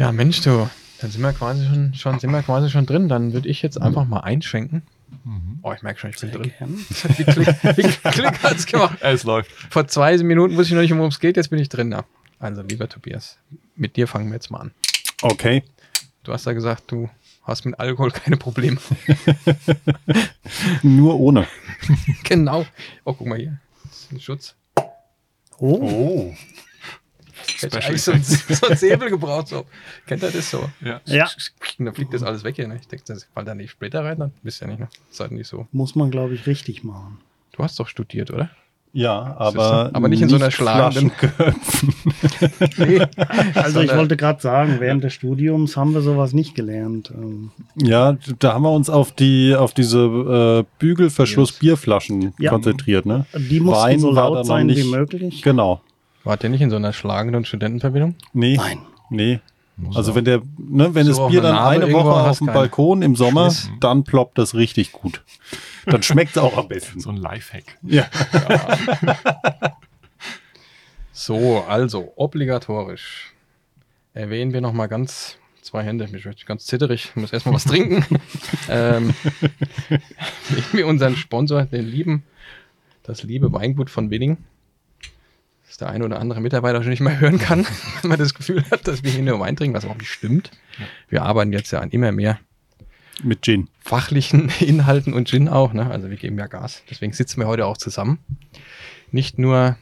Ja, Mensch, du, dann sind wir quasi schon, schon, sind wir quasi schon drin. Dann würde ich jetzt einfach mal einschenken. Oh, ich merke schon, ich bin drin. Wie Klick, wie Klick hat's gemacht. Es läuft. Vor zwei Minuten wusste ich noch nicht, worum es geht. Jetzt bin ich drin. Ja. Also, lieber Tobias, mit dir fangen wir jetzt mal an. Okay. Du hast ja gesagt, du hast mit Alkohol keine Probleme. Nur ohne. genau. Oh, guck mal hier. Das ist ein Schutz. Oh, Oh. Hätte ich eigentlich so, ein- so ein Säbel gebraucht. So. Kennt ihr das so? Ja. ja, Und dann fliegt das alles weg hier. Ne? Ich denke, das fällt da nicht Splitter rein. Dann wisst ihr nicht, ne? Das ist halt nicht so. muss man, glaube ich, richtig machen. Du hast doch studiert, oder? Ja, aber, Aber nicht in so einer schlagenden-. Nee. Also ich wollte gerade sagen, während des Studiums haben wir sowas nicht gelernt. Ähm, Ja, da haben wir uns auf die auf diese äh, Bügelverschluss-Bierflaschen Ja. konzentriert, ne? Die mussten Wein so laut sein wie nicht- möglich. Genau. Wart ihr nicht in so einer schlagenden Studentenverbindung? Nee. Nein. Nee. Also wenn der, ne, wenn So das Bier dann eine Woche auf dem Balkon im Sommer, Schliss. dann ploppt das richtig gut. Dann schmeckt es auch am besten. So ein Lifehack. Ja. So, also obligatorisch erwähnen wir nochmal ganz zwei Hände. Ich bin ganz zitterig, ich muss erstmal was trinken. ähm, nehmen wir unseren Sponsor, den lieben, das liebe Weingut von Winning. Das der eine oder andere Mitarbeiter schon nicht mehr hören kann, wenn man das Gefühl hat, dass wir hier nur Wein trinken, was auch nicht stimmt. Wir arbeiten jetzt ja an immer mehr Mit Gin. fachlichen Inhalten und Gin auch. Ne? Also wir geben ja Gas. Deswegen sitzen wir heute auch zusammen. Nicht nur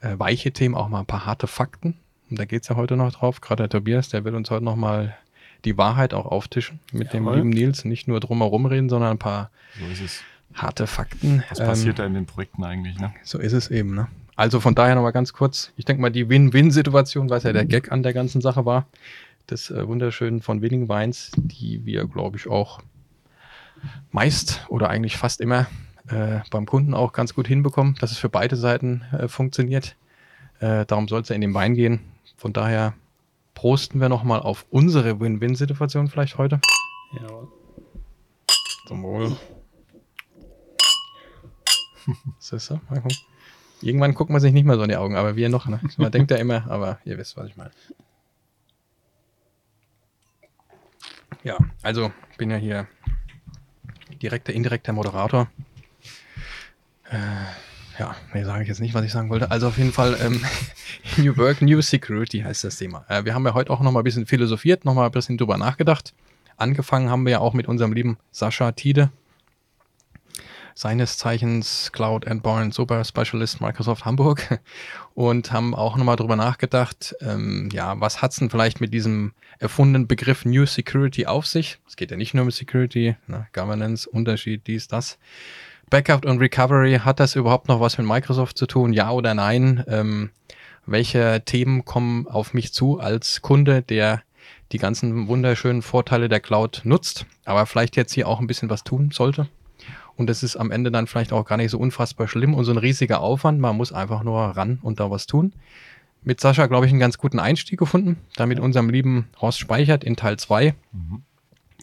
äh, weiche Themen, auch mal ein paar harte Fakten. Und da geht es ja heute noch drauf. Gerade der Tobias, der wird uns heute noch mal die Wahrheit auch auftischen mit dem Jawohl. lieben Nils. Nicht nur drumherum reden, sondern ein paar So ist es. harte Fakten. Was Ähm, passiert da in den Projekten eigentlich, ne? so ist es eben. Ne? Also von daher nochmal ganz kurz. Ich denke mal, die Win-Win-Situation, was ja der Gag an der ganzen Sache war, des äh, wunderschönen von Winning Weins, die wir, glaube ich, auch meist oder eigentlich fast immer äh, beim Kunden auch ganz gut hinbekommen, dass es für beide Seiten äh, funktioniert. Äh, darum soll es ja in den Wein gehen. Von daher prosten wir nochmal auf unsere Win-Win-Situation vielleicht heute. Ja. Zum Wohl. Siehst du? Mal gucken. Irgendwann guckt man sich nicht mehr so in die Augen, aber wir noch. Ne? Man denkt ja immer, aber ihr wisst, was ich meine. Ja, also bin ja hier direkter, indirekter Moderator. Äh, ja, nee, sage ich jetzt nicht, was ich sagen wollte. Also auf jeden Fall ähm, New Work, New Security heißt das Thema. Äh, wir haben ja heute auch noch mal ein bisschen philosophiert, noch mal ein bisschen drüber nachgedacht. Angefangen haben wir ja auch mit unserem lieben Sascha Tiede, seines Zeichens Cloud Endpoint Super Specialist Microsoft Hamburg und haben auch nochmal drüber nachgedacht, ähm, ja, was hat's denn vielleicht mit diesem erfundenen Begriff New Security auf sich? Es geht ja nicht nur um Security, ne, Governance, Unterschied, dies, das. Backup und Recovery, hat das überhaupt noch was mit Microsoft zu tun? Ja oder nein? Ähm, welche Themen kommen auf mich zu als Kunde, der die ganzen wunderschönen Vorteile der Cloud nutzt, aber vielleicht jetzt hier auch ein bisschen was tun sollte? Und das ist am Ende dann vielleicht auch gar nicht so unfassbar schlimm und so ein riesiger Aufwand. Man muss einfach nur ran und da was tun. Mit Sascha, glaube ich, einen ganz guten Einstieg gefunden. Da mit unserem lieben Horst Speichert in Teil 2.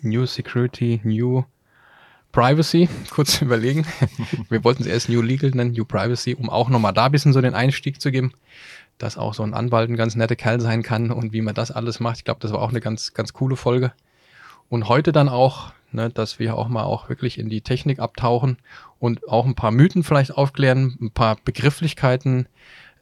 New Security, New Privacy. Kurz überlegen. Wir wollten es erst New Legal nennen, New Privacy, um auch nochmal da ein bisschen so den Einstieg zu geben, dass auch so ein Anwalt ein ganz netter Kerl sein kann und wie man das alles macht. Ich glaube, das war auch eine ganz, ganz coole Folge. Und heute dann auch, ne, dass wir auch mal auch wirklich in die Technik abtauchen und auch ein paar Mythen vielleicht aufklären, ein paar Begrifflichkeiten,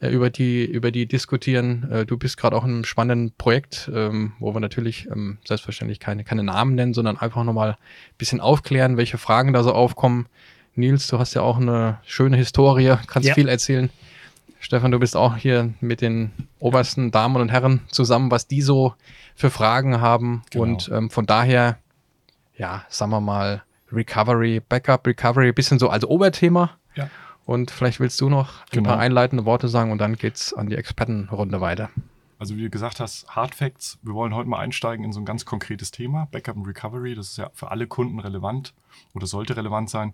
äh, über die, über die diskutieren. Äh, du bist gerade auch in einem spannenden Projekt, ähm, wo wir natürlich ähm, selbstverständlich keine, keine Namen nennen, sondern einfach nochmal ein bisschen aufklären, welche Fragen da so aufkommen. Nils, du hast ja auch eine schöne Historie, kannst Ja. viel erzählen. Stefan, du bist auch hier mit den obersten Damen und Herren zusammen, was die so für Fragen haben. Genau. Und ähm, von daher, ja, sagen wir mal, Recovery, Backup, Recovery, bisschen so als Oberthema. Ja. Und vielleicht willst du noch ein Genau. paar einleitende Worte sagen und dann geht's an die Expertenrunde weiter. Also wie du gesagt hast, Hard Facts. Wir wollen heute mal einsteigen in so ein ganz konkretes Thema, Backup und Recovery. Das ist ja für alle Kunden relevant oder sollte relevant sein.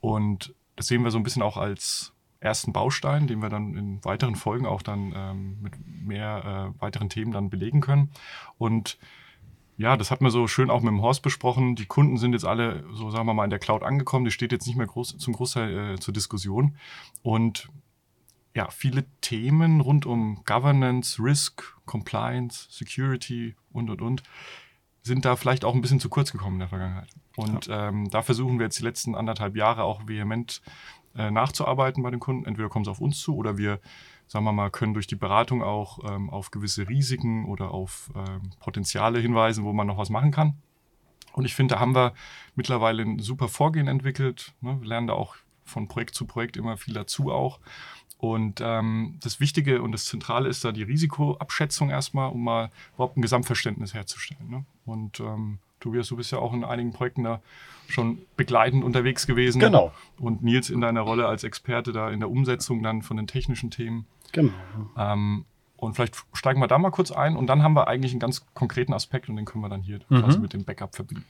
Und das sehen wir so ein bisschen auch als ersten Baustein, den wir dann in weiteren Folgen auch dann ähm, mit mehr äh, weiteren Themen dann belegen können. Und ja, das hat man so schön auch mit dem Horst besprochen. Die Kunden sind jetzt alle, so sagen wir mal, in der Cloud angekommen. Die steht jetzt nicht mehr groß, zum Großteil äh, zur Diskussion. Und ja, viele Themen rund um Governance, Risk, Compliance, Security und, und, und sind da vielleicht auch ein bisschen zu kurz gekommen in der Vergangenheit. Und ja. ähm, da versuchen wir jetzt die letzten anderthalb Jahre auch vehement äh, nachzuarbeiten bei den Kunden. Entweder kommen sie auf uns zu oder wir, sagen wir mal, können durch die Beratung auch ähm, auf gewisse Risiken oder auf ähm, Potenziale hinweisen, wo man noch was machen kann. Und ich finde, da haben wir mittlerweile ein super Vorgehen entwickelt. Ne? Wir lernen da auch von Projekt zu Projekt immer viel dazu auch. Und ähm, das Wichtige und das Zentrale ist da die Risikoabschätzung erstmal, um mal überhaupt ein Gesamtverständnis herzustellen. Ne? Und ähm, Tobias, du bist ja auch in einigen Projekten da schon begleitend unterwegs gewesen. Genau. Und Nils in deiner Rolle als Experte da in der Umsetzung dann von den technischen Themen. Genau. Ähm, und vielleicht steigen wir da mal kurz ein und dann haben wir eigentlich einen ganz konkreten Aspekt und den können wir dann hier mhm. quasi mit dem Backup verbinden.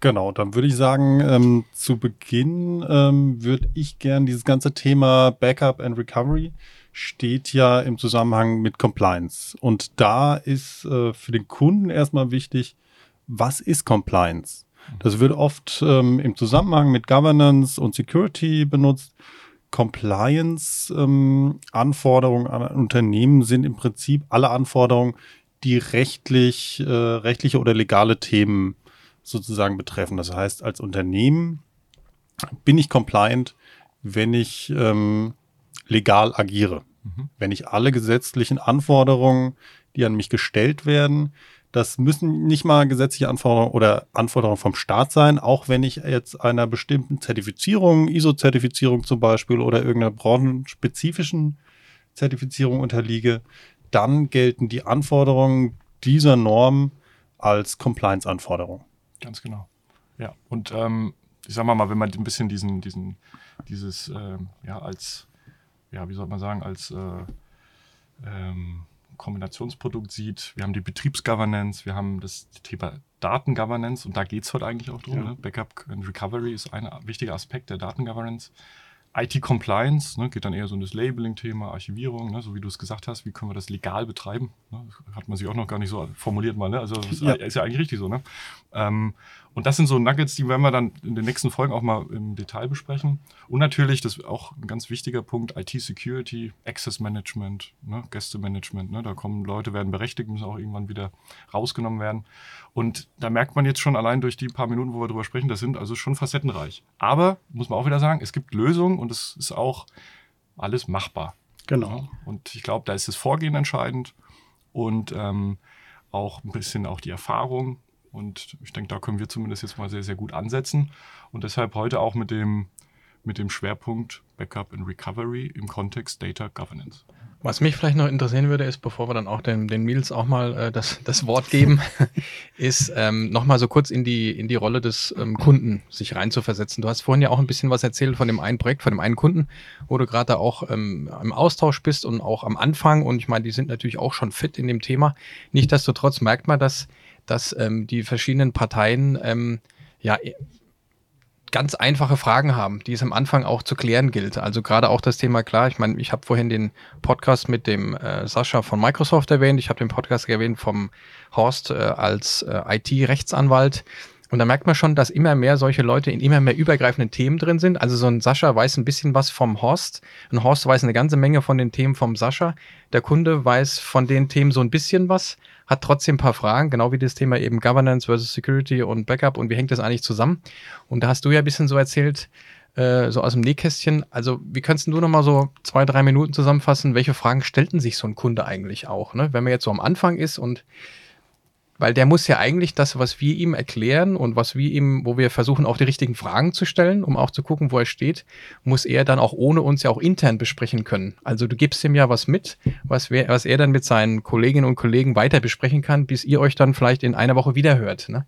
Genau, dann würde ich sagen, ähm, zu Beginn ähm, würde ich gern dieses ganze Thema Backup and Recovery steht ja im Zusammenhang mit Compliance. Und da ist äh, für den Kunden erstmal wichtig, was ist Compliance? Das wird oft ähm, im Zusammenhang mit Governance und Security benutzt. Compliance-Anforderungen ähm, an Unternehmen sind im Prinzip alle Anforderungen, die rechtlich, äh, rechtliche oder legale Themen sozusagen betreffen. Das heißt, als Unternehmen bin ich compliant, wenn ich ähm, legal agiere. Mhm. Wenn ich alle gesetzlichen Anforderungen, die an mich gestellt werden, das müssen nicht mal gesetzliche Anforderungen oder Anforderungen vom Staat sein, auch wenn ich jetzt einer bestimmten Zertifizierung, ISO-Zertifizierung zum Beispiel oder irgendeiner branchenspezifischen Zertifizierung unterliege, dann gelten die Anforderungen dieser Norm als Compliance-Anforderung. Ganz genau. Ja, und ähm, ich sag mal, wenn man ein bisschen diesen, diesen, dieses, äh, ja, als, ja, wie soll man sagen, als äh, ähm, Kombinationsprodukt sieht. Wir haben die Betriebsgovernance, wir haben das Thema Datengovernance und da geht es heute eigentlich auch drum. Ja. Ne? Backup and Recovery ist ein wichtiger Aspekt der Datengovernance. IT-Compliance ne, geht dann eher so in das Labeling-Thema, Archivierung, ne, so wie du es gesagt hast, wie können wir das legal betreiben? Ne? Hat man sich auch noch gar nicht so formuliert mal, ne? Also ja. ist ja eigentlich richtig so, ne? Ähm, und das sind so Nuggets, die werden wir dann in den nächsten Folgen auch mal im Detail besprechen. Und natürlich, das ist auch ein ganz wichtiger Punkt, IT-Security, Access Management, ne, Gästemanagement. Ne, da kommen Leute, werden berechtigt, müssen auch irgendwann wieder rausgenommen werden. Und da merkt man jetzt schon allein durch die paar Minuten, wo wir drüber sprechen, das sind also schon facettenreich. Aber, muss man auch wieder sagen, es gibt Lösungen und es ist auch alles machbar. Genau. Und ich glaube, da ist das Vorgehen entscheidend und ähm, auch ein bisschen auch die Erfahrung und ich denke, da können wir zumindest jetzt mal sehr, sehr gut ansetzen. Und deshalb heute auch mit dem, mit dem Schwerpunkt Backup and Recovery im Kontext Data Governance. Was mich vielleicht noch interessieren würde, ist, bevor wir dann auch den, den Meals auch mal äh, das, das Wort geben, ist ähm, nochmal so kurz in die, in die Rolle des ähm, Kunden sich reinzuversetzen. Du hast vorhin ja auch ein bisschen was erzählt von dem einen Projekt, von dem einen Kunden, wo du gerade auch ähm, im Austausch bist und auch am Anfang. Und ich meine, die sind natürlich auch schon fit in dem Thema. Nichtsdestotrotz merkt man, dass dass ähm, die verschiedenen Parteien ähm, ja ganz einfache Fragen haben, die es am Anfang auch zu klären gilt. Also gerade auch das Thema klar, ich meine, ich habe vorhin den Podcast mit dem äh, Sascha von Microsoft erwähnt, ich habe den Podcast erwähnt vom Horst äh, als äh, IT-Rechtsanwalt. Und da merkt man schon, dass immer mehr solche Leute in immer mehr übergreifenden Themen drin sind. Also so ein Sascha weiß ein bisschen was vom Horst. Ein Horst weiß eine ganze Menge von den Themen vom Sascha. Der Kunde weiß von den Themen so ein bisschen was hat trotzdem ein paar Fragen, genau wie das Thema eben Governance versus Security und Backup und wie hängt das eigentlich zusammen? Und da hast du ja ein bisschen so erzählt, äh, so aus dem Nähkästchen. Also, wie kannst du noch mal so zwei, drei Minuten zusammenfassen? Welche Fragen stellten sich so ein Kunde eigentlich auch? Ne? Wenn man jetzt so am Anfang ist und weil der muss ja eigentlich das, was wir ihm erklären und was wir ihm, wo wir versuchen, auch die richtigen Fragen zu stellen, um auch zu gucken, wo er steht, muss er dann auch ohne uns ja auch intern besprechen können. Also du gibst ihm ja was mit, was, wir, was er dann mit seinen Kolleginnen und Kollegen weiter besprechen kann, bis ihr euch dann vielleicht in einer Woche wieder hört. Ne?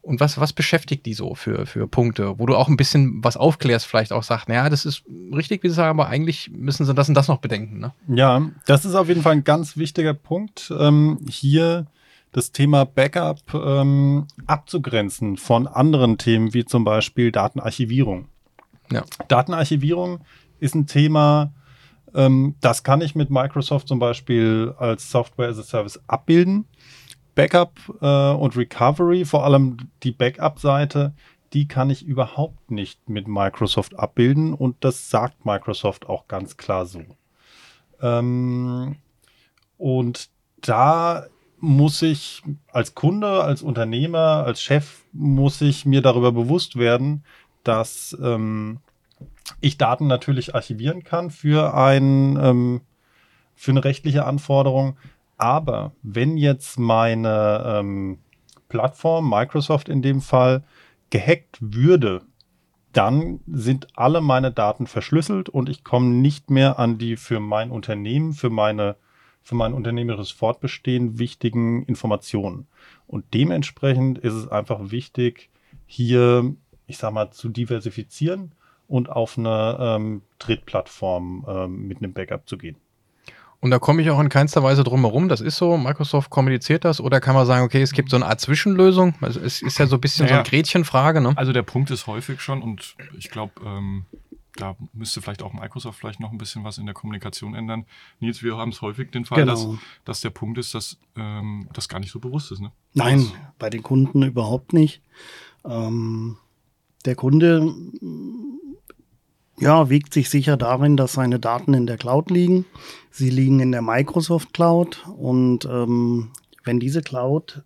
Und was, was beschäftigt die so für, für Punkte, wo du auch ein bisschen was aufklärst, vielleicht auch sagst, naja, das ist richtig, wie sie sagen, aber eigentlich müssen sie das und das noch bedenken. Ne? Ja, das ist auf jeden Fall ein ganz wichtiger Punkt. Ähm, hier das Thema Backup ähm, abzugrenzen von anderen Themen wie zum Beispiel Datenarchivierung. Ja. Datenarchivierung ist ein Thema, ähm, das kann ich mit Microsoft zum Beispiel als Software as a Service abbilden. Backup äh, und Recovery, vor allem die Backup-Seite, die kann ich überhaupt nicht mit Microsoft abbilden und das sagt Microsoft auch ganz klar so. Ähm, und da muss ich als Kunde, als Unternehmer, als Chef, muss ich mir darüber bewusst werden, dass ähm, ich Daten natürlich archivieren kann für, ein, ähm, für eine rechtliche Anforderung. Aber wenn jetzt meine ähm, Plattform, Microsoft in dem Fall, gehackt würde, dann sind alle meine Daten verschlüsselt und ich komme nicht mehr an die für mein Unternehmen, für meine für mein unternehmerisches Fortbestehen wichtigen Informationen. Und dementsprechend ist es einfach wichtig, hier, ich sag mal, zu diversifizieren und auf eine ähm, Drittplattform ähm, mit einem Backup zu gehen. Und da komme ich auch in keinster Weise drum herum. Das ist so, Microsoft kommuniziert das oder kann man sagen, okay, es gibt so eine Art Zwischenlösung? Also es ist ja so ein bisschen naja, so eine Gretchenfrage. Ne? Also der Punkt ist häufig schon und ich glaube, ähm, da müsste vielleicht auch Microsoft vielleicht noch ein bisschen was in der Kommunikation ändern. Nils, wir haben es häufig den Fall, genau. dass, dass der Punkt ist, dass ähm, das gar nicht so bewusst ist. Ne? Nein, das bei den Kunden überhaupt nicht. Ähm, der Kunde ja, wiegt sich sicher darin, dass seine Daten in der Cloud liegen. Sie liegen in der Microsoft Cloud und ähm, wenn diese Cloud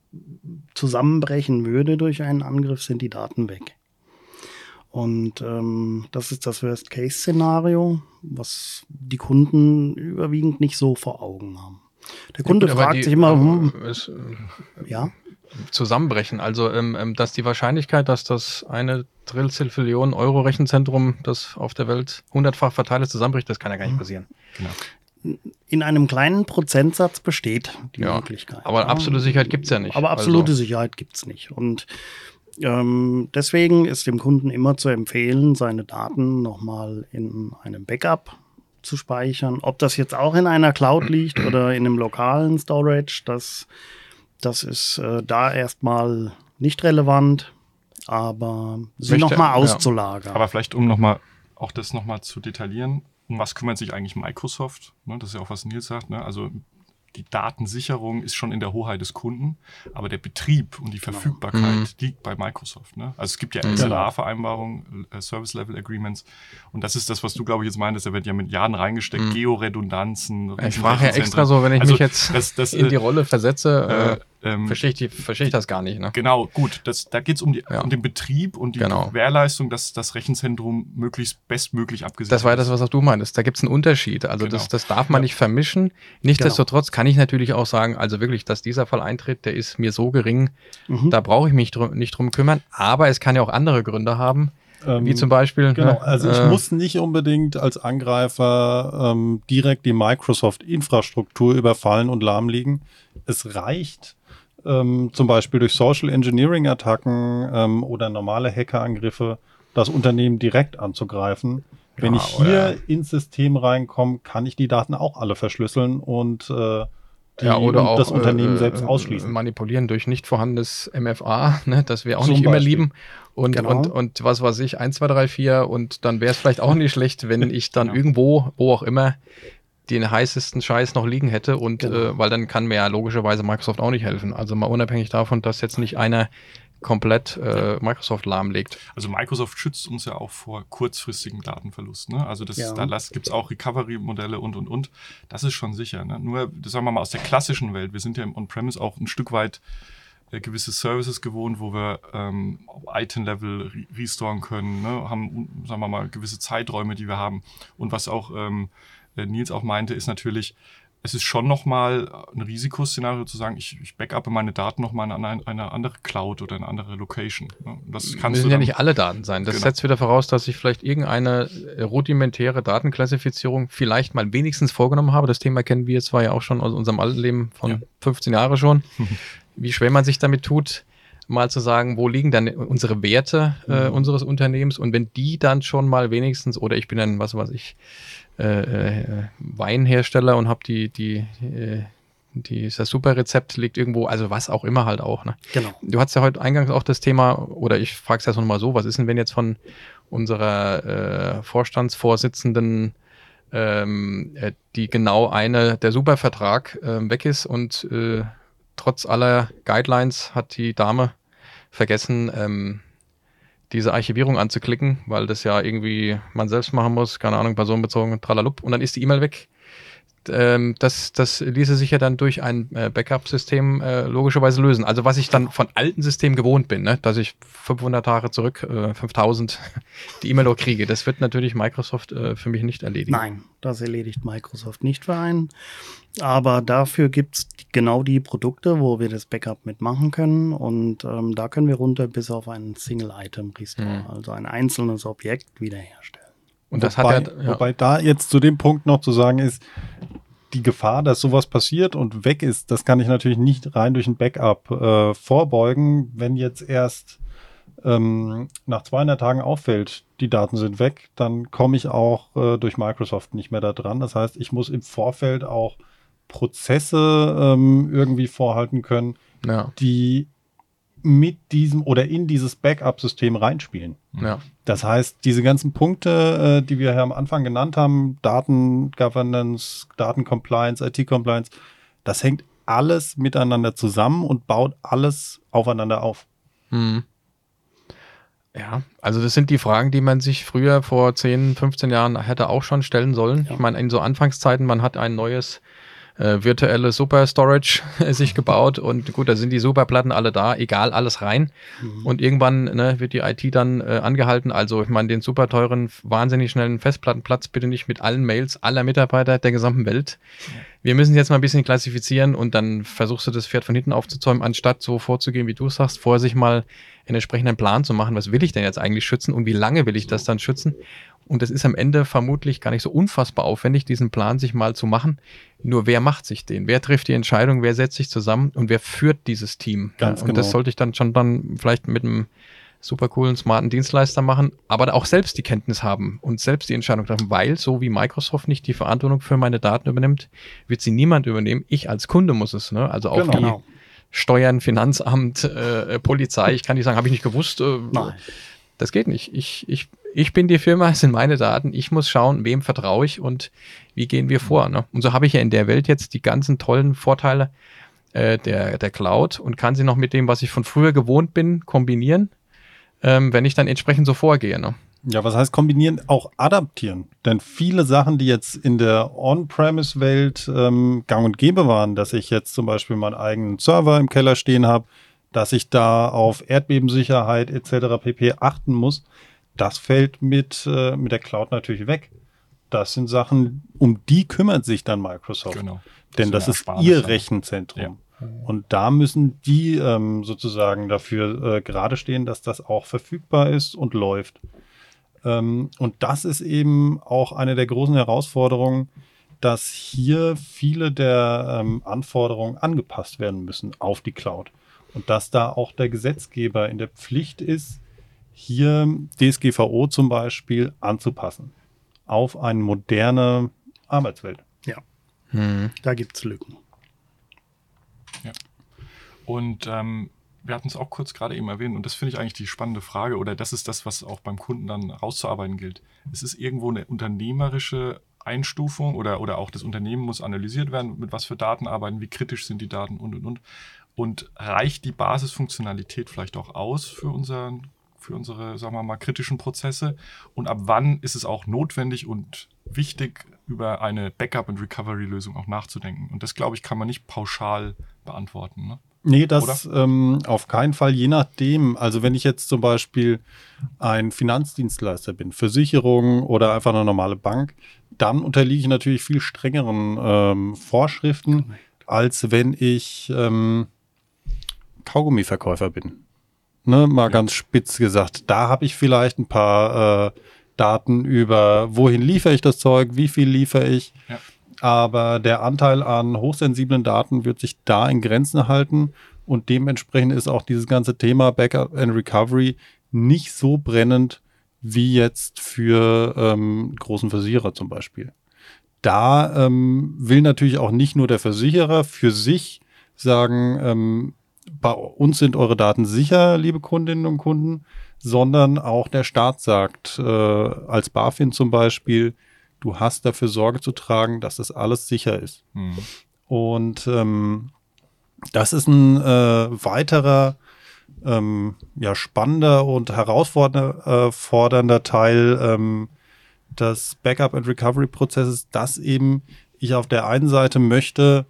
zusammenbrechen würde durch einen Angriff, sind die Daten weg. Und ähm, das ist das Worst-Case-Szenario, was die Kunden überwiegend nicht so vor Augen haben. Der Kunde ja, fragt die, sich immer, hm, es, äh, ja? zusammenbrechen. Also, ähm, ähm, dass die Wahrscheinlichkeit, dass das eine Drillzilfillion Euro Rechenzentrum, das auf der Welt hundertfach verteilt ist, zusammenbricht, das kann ja gar nicht mhm. passieren. Genau. In einem kleinen Prozentsatz besteht die ja, Möglichkeit. Aber absolute Sicherheit gibt es ja nicht. Aber absolute also. Sicherheit gibt es nicht. Und ähm, deswegen ist dem Kunden immer zu empfehlen, seine Daten nochmal in einem Backup zu speichern. Ob das jetzt auch in einer Cloud liegt oder in einem lokalen Storage, das das ist äh, da erstmal nicht relevant, aber sie nochmal auszulagern. Ja. Aber vielleicht, um nochmal auch das nochmal zu detaillieren, um was kümmert sich eigentlich Microsoft? Ne, das ist ja auch, was Nils sagt. Ne? Also die Datensicherung ist schon in der Hoheit des Kunden, aber der Betrieb und die genau. Verfügbarkeit mhm. liegt bei Microsoft. Ne? Also es gibt ja SLA-Vereinbarungen, äh, Service Level Agreements und das ist das, was du, glaube ich, jetzt meintest, da wird ja mit Jahren reingesteckt, mhm. Georedundanzen. Ich frage ja extra so, wenn ich also mich jetzt das, das, in die Rolle versetze, äh, ähm, verstehe ich, versteh ich das gar nicht. Ne? Genau, gut. Das, da geht es um, ja. um den Betrieb und die genau. Gewährleistung, dass das Rechenzentrum möglichst bestmöglich abgesichert ist. Das war das, was auch du meintest. Da gibt es einen Unterschied. Also genau. das, das darf man ja. nicht vermischen. Nichtsdestotrotz genau. kann ich natürlich auch sagen, also wirklich, dass dieser Fall eintritt, der ist mir so gering, mhm. da brauche ich mich drum, nicht drum kümmern. Aber es kann ja auch andere Gründe haben. Ähm, Wie zum Beispiel. Genau, ne, also ich äh, muss nicht unbedingt als Angreifer ähm, direkt die Microsoft-Infrastruktur überfallen und lahmlegen. Es reicht, ähm, zum Beispiel durch Social Engineering-Attacken ähm, oder normale Hackerangriffe, das Unternehmen direkt anzugreifen. Wenn ja, ich hier ins System reinkomme, kann ich die Daten auch alle verschlüsseln und äh, ja, oder auch, das Unternehmen äh, selbst ausschließen. Manipulieren durch nicht vorhandenes MFA, ne, das wir auch Zum nicht Beispiel. immer lieben. Und, genau. und, und was weiß ich, 1, 2, 3, 4 und dann wäre es vielleicht auch nicht schlecht, wenn ich dann genau. irgendwo, wo auch immer, den heißesten Scheiß noch liegen hätte und genau. äh, weil dann kann mir ja logischerweise Microsoft auch nicht helfen. Also mal unabhängig davon, dass jetzt nicht einer komplett äh, Microsoft lahmlegt. Also Microsoft schützt uns ja auch vor kurzfristigen Datenverlust. Ne? Also das, ja. da gibt es auch Recovery-Modelle und, und, und. Das ist schon sicher. Ne? Nur, sagen wir mal, aus der klassischen Welt, wir sind ja im On-Premise auch ein Stück weit äh, gewisse Services gewohnt, wo wir ähm, Item-Level re restoren können, ne? haben, sagen wir mal, gewisse Zeiträume, die wir haben. Und was auch ähm, Nils auch meinte, ist natürlich, es ist schon nochmal ein Risikoszenario zu sagen, ich, ich backuppe meine Daten nochmal in eine, eine andere Cloud oder eine andere Location. Das kannst müssen ja nicht alle Daten sein. Das genau. setzt wieder voraus, dass ich vielleicht irgendeine rudimentäre Datenklassifizierung vielleicht mal wenigstens vorgenommen habe. Das Thema kennen wir zwar ja auch schon aus unserem alten Leben von ja. 15 Jahren schon. Wie schwer man sich damit tut, mal zu sagen, wo liegen dann unsere Werte äh, mhm. unseres Unternehmens und wenn die dann schon mal wenigstens, oder ich bin dann, was weiß ich, äh, äh, Weinhersteller und habe die, die, äh, dieser super Rezept liegt irgendwo, also was auch immer halt auch. Ne? Genau. Du hast ja heute eingangs auch das Thema, oder ich frage es erst nochmal so, was ist denn, wenn jetzt von unserer äh, Vorstandsvorsitzenden ähm, äh, die genau eine, der Supervertrag äh, weg ist und äh, trotz aller Guidelines hat die Dame vergessen, ähm, diese Archivierung anzuklicken, weil das ja irgendwie man selbst machen muss, keine Ahnung, personenbezogen, tralalup, und dann ist die E-Mail weg. ähm, das, das ließe sich ja dann durch ein äh, Backup-System äh, logischerweise lösen. Also was ich dann von alten Systemen gewohnt bin, ne? dass ich 500 Tage zurück, äh, 5000 die E-Mail kriege, das wird natürlich Microsoft äh, für mich nicht erledigen. Nein, das erledigt Microsoft nicht für einen. Aber dafür gibt es genau die Produkte, wo wir das Backup mitmachen können. Und ähm, da können wir runter bis auf einen Single-Item-Restore, Mhm. also ein einzelnes Objekt wiederherstellen. Und das wobei, hat ja, ja. wobei da jetzt zu dem Punkt noch zu sagen ist, die Gefahr, dass sowas passiert und weg ist, das kann ich natürlich nicht rein durch ein Backup äh, vorbeugen. Wenn jetzt erst ähm, nach 200 Tagen auffällt, die Daten sind weg, dann komme ich auch äh, durch Microsoft nicht mehr da dran. Das heißt, ich muss im Vorfeld auch Prozesse ähm, irgendwie vorhalten können, ja, die mit diesem oder in dieses Backup-System reinspielen. ja. Das heißt, diese ganzen Punkte, äh, die wir hier am Anfang genannt haben, Daten-Governance, Daten-Compliance, IT-Compliance, das hängt alles miteinander zusammen und baut alles aufeinander auf. Hm. Ja, also das sind die Fragen, die man sich früher vor 10, 15 Jahren hätte auch schon stellen sollen. Ja. Ich meine, in so Anfangszeiten, man hat ein neues äh, virtuelles Super Storage sich gebaut und gut, da sind die Superplatten alle da, egal, alles rein. Und irgendwann ne, wird die IT dann äh, angehalten. Also ich meine, den super teuren, wahnsinnig schnellen Festplattenplatz bitte nicht mit allen Mails aller Mitarbeiter der gesamten Welt. Wir müssen jetzt mal ein bisschen klassifizieren und dann versuchst du das Pferd von hinten aufzuzäumen, anstatt so vorzugehen, wie du sagst, vorher sich mal einen entsprechenden Plan zu machen, was will ich denn jetzt eigentlich schützen und wie lange will ich das dann schützen. Und das ist am Ende vermutlich gar nicht so unfassbar aufwendig, diesen Plan sich mal zu machen. Nur wer macht sich den? Wer trifft die Entscheidung? Wer setzt sich zusammen? Und wer führt dieses Team? Ganz und das genau. sollte ich dann schon dann vielleicht mit einem super coolen, smarten Dienstleister machen, aber auch selbst die Kenntnis haben und selbst die Entscheidung treffen, weil so wie Microsoft nicht die Verantwortung für meine Daten übernimmt, wird sie niemand übernehmen. Ich als Kunde muss es, ne? Also auch Genau. die Steuern, Finanzamt, äh, äh, Polizei. Ich kann nicht sagen, habe ich nicht gewusst. Äh, Nein. Das geht nicht. Ich, ich, ich bin die Firma, es sind meine Daten. Ich muss schauen, wem vertraue ich und wie gehen wir vor. Ne? Und so habe ich ja in der Welt jetzt die ganzen tollen Vorteile äh, der, der Cloud und kann sie noch mit dem, was ich von früher gewohnt bin, kombinieren, ähm, wenn ich dann entsprechend so vorgehe. Ne? Ja, was heißt kombinieren? Auch adaptieren. Denn viele Sachen, die jetzt in der On-Premise-Welt ähm, gang und gäbe waren, dass ich jetzt zum Beispiel meinen eigenen Server im Keller stehen habe, dass ich da auf Erdbebensicherheit etc. pp. achten muss, das fällt mit, äh, mit der Cloud natürlich weg. Das sind Sachen, um die kümmert sich dann Microsoft. Genau. Denn das eine ist ihr. Rechenzentrum. Und da müssen die ähm, sozusagen dafür äh, gerade stehen, dass das auch verfügbar ist und läuft. Ähm, und das ist eben auch eine der großen Herausforderungen, dass hier viele der ähm, Anforderungen angepasst werden müssen auf die Cloud. Und dass da auch der Gesetzgeber in der Pflicht ist, hier DSGVO zum Beispiel anzupassen auf eine moderne Arbeitswelt. Ja, Hm. da gibt es Lücken. Und ähm, wir hatten es auch kurz gerade eben erwähnt, und das finde ich eigentlich die spannende Frage, oder das ist das, was auch beim Kunden dann rauszuarbeiten gilt. Es ist irgendwo eine unternehmerische Einstufung oder, oder auch das Unternehmen muss analysiert werden, mit was für Daten arbeiten, wie kritisch sind die Daten und und und. Und reicht die Basisfunktionalität vielleicht auch aus für unseren für unsere, sagen wir mal, kritischen Prozesse? Und ab wann ist es auch notwendig und wichtig, über eine Backup- und Recovery-Lösung auch nachzudenken? Und das, glaube ich, kann man nicht pauschal beantworten. Ne? Nee, das ähm, auf keinen Fall, je nachdem. Also wenn ich jetzt zum Beispiel ein Finanzdienstleister bin, Versicherung oder einfach eine normale Bank, dann unterliege ich natürlich viel strengeren ähm, Vorschriften, als wenn ich ähm, Kaugummiverkäufer bin. Ne, mal ganz spitz gesagt. Da habe ich vielleicht ein paar äh, Daten über, wohin liefere ich das Zeug, wie viel liefere ich. Ja. Aber der Anteil an hochsensiblen Daten wird sich da in Grenzen halten und dementsprechend ist auch dieses ganze Thema Backup and Recovery nicht so brennend wie jetzt für ähm, großen Versicherer zum Beispiel. Da ähm, will natürlich auch nicht nur der Versicherer für sich sagen, ähm, bei uns sind eure Daten sicher, liebe Kundinnen und Kunden, sondern auch der Staat sagt, äh, als BaFin zum Beispiel, du hast dafür Sorge zu tragen, dass das alles sicher ist. Hm. Und ähm, das ist ein äh, weiterer ähm, ja, spannender und herausfordernder äh, Teil ähm, des Backup- and Recovery-Prozesses, dass eben ich auf der einen Seite möchte,